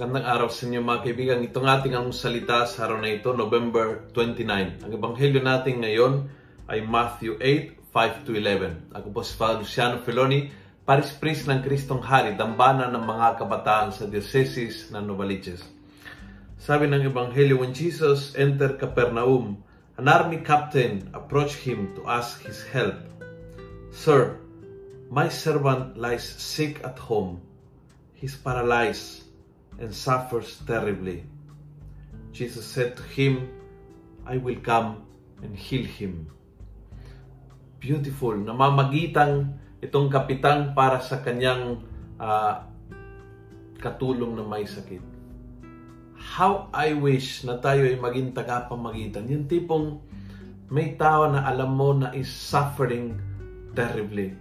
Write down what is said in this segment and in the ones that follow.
Magandang araw sa inyo mga kaibigan. Itong ating ang salita sa araw na ito, November 29. Ang ebanghelyo natin ngayon ay Matthew 8, 5-11. Ako po si Father Luciano Feloni, Paris Priest ng Kristong Hari, dambana ng mga kabataan sa Diocese ng Novaliches. Sabi ng ebanghelyo, when Jesus entered Capernaum, an army captain approached him to ask his help. Sir, my servant lies sick at home. He's paralyzed and suffers terribly. Jesus said to him, I will come and heal him. Beautiful. Namamagitan itong kapitang para sa kanyang uh, katulong na may sakit. How I wish na tayo ay maging tagapamagitan. Yung tipong may tao na alam mo na is suffering terribly.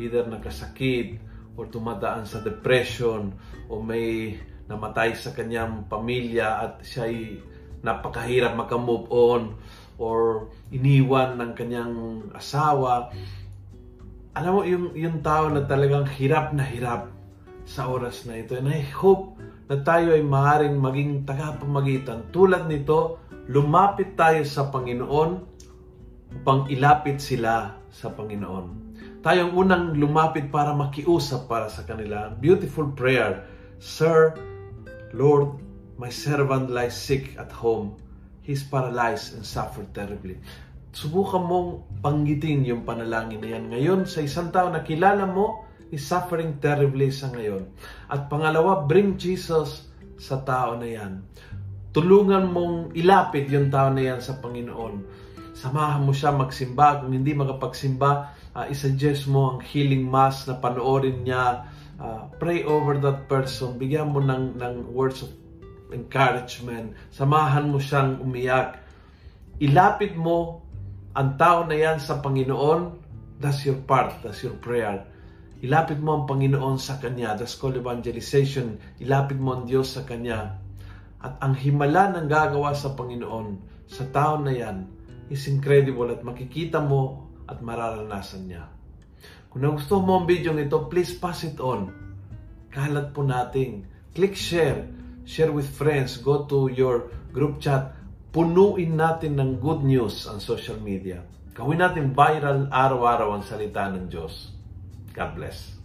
Either nakasakit, or tumadaan sa depression, o may namatay sa kanyang pamilya at siya ay napakahirap makamove on or iniwan ng kanyang asawa. Alam mo, yung, yung tao na talagang hirap na hirap sa oras na ito. And I hope na tayo ay maaaring maging tagapamagitan. Tulad nito, lumapit tayo sa Panginoon upang ilapit sila sa Panginoon. Tayong unang lumapit para makiusap para sa kanila. Beautiful prayer. Sir, Lord, my servant lies sick at home. He's paralyzed and suffered terribly. Subukan mong panggitin yung panalangin na yan. Ngayon, sa isang tao na kilala mo, is suffering terribly sa ngayon. At pangalawa, bring Jesus sa tao na yan. Tulungan mong ilapit yung tao na yan sa Panginoon. Samahan mo siya magsimba. Kung hindi makapagsimba, uh, isuggest mo ang healing mass na panoorin niya uh, pray over that person, bigyan mo ng, ng words of encouragement, samahan mo siyang umiyak, ilapit mo ang tao na yan sa Panginoon, that's your part, that's your prayer. Ilapit mo ang Panginoon sa Kanya, that's called evangelization. Ilapit mo ang Diyos sa Kanya. At ang himala ng gagawa sa Panginoon, sa tao na yan, is incredible at makikita mo at mararanasan niya. Kung nagustuhan mo ang video nito, please pass it on. Kalat po natin. Click share. Share with friends. Go to your group chat. Punuin natin ng good news ang social media. Gawin natin viral araw-araw ang salita ng Diyos. God bless.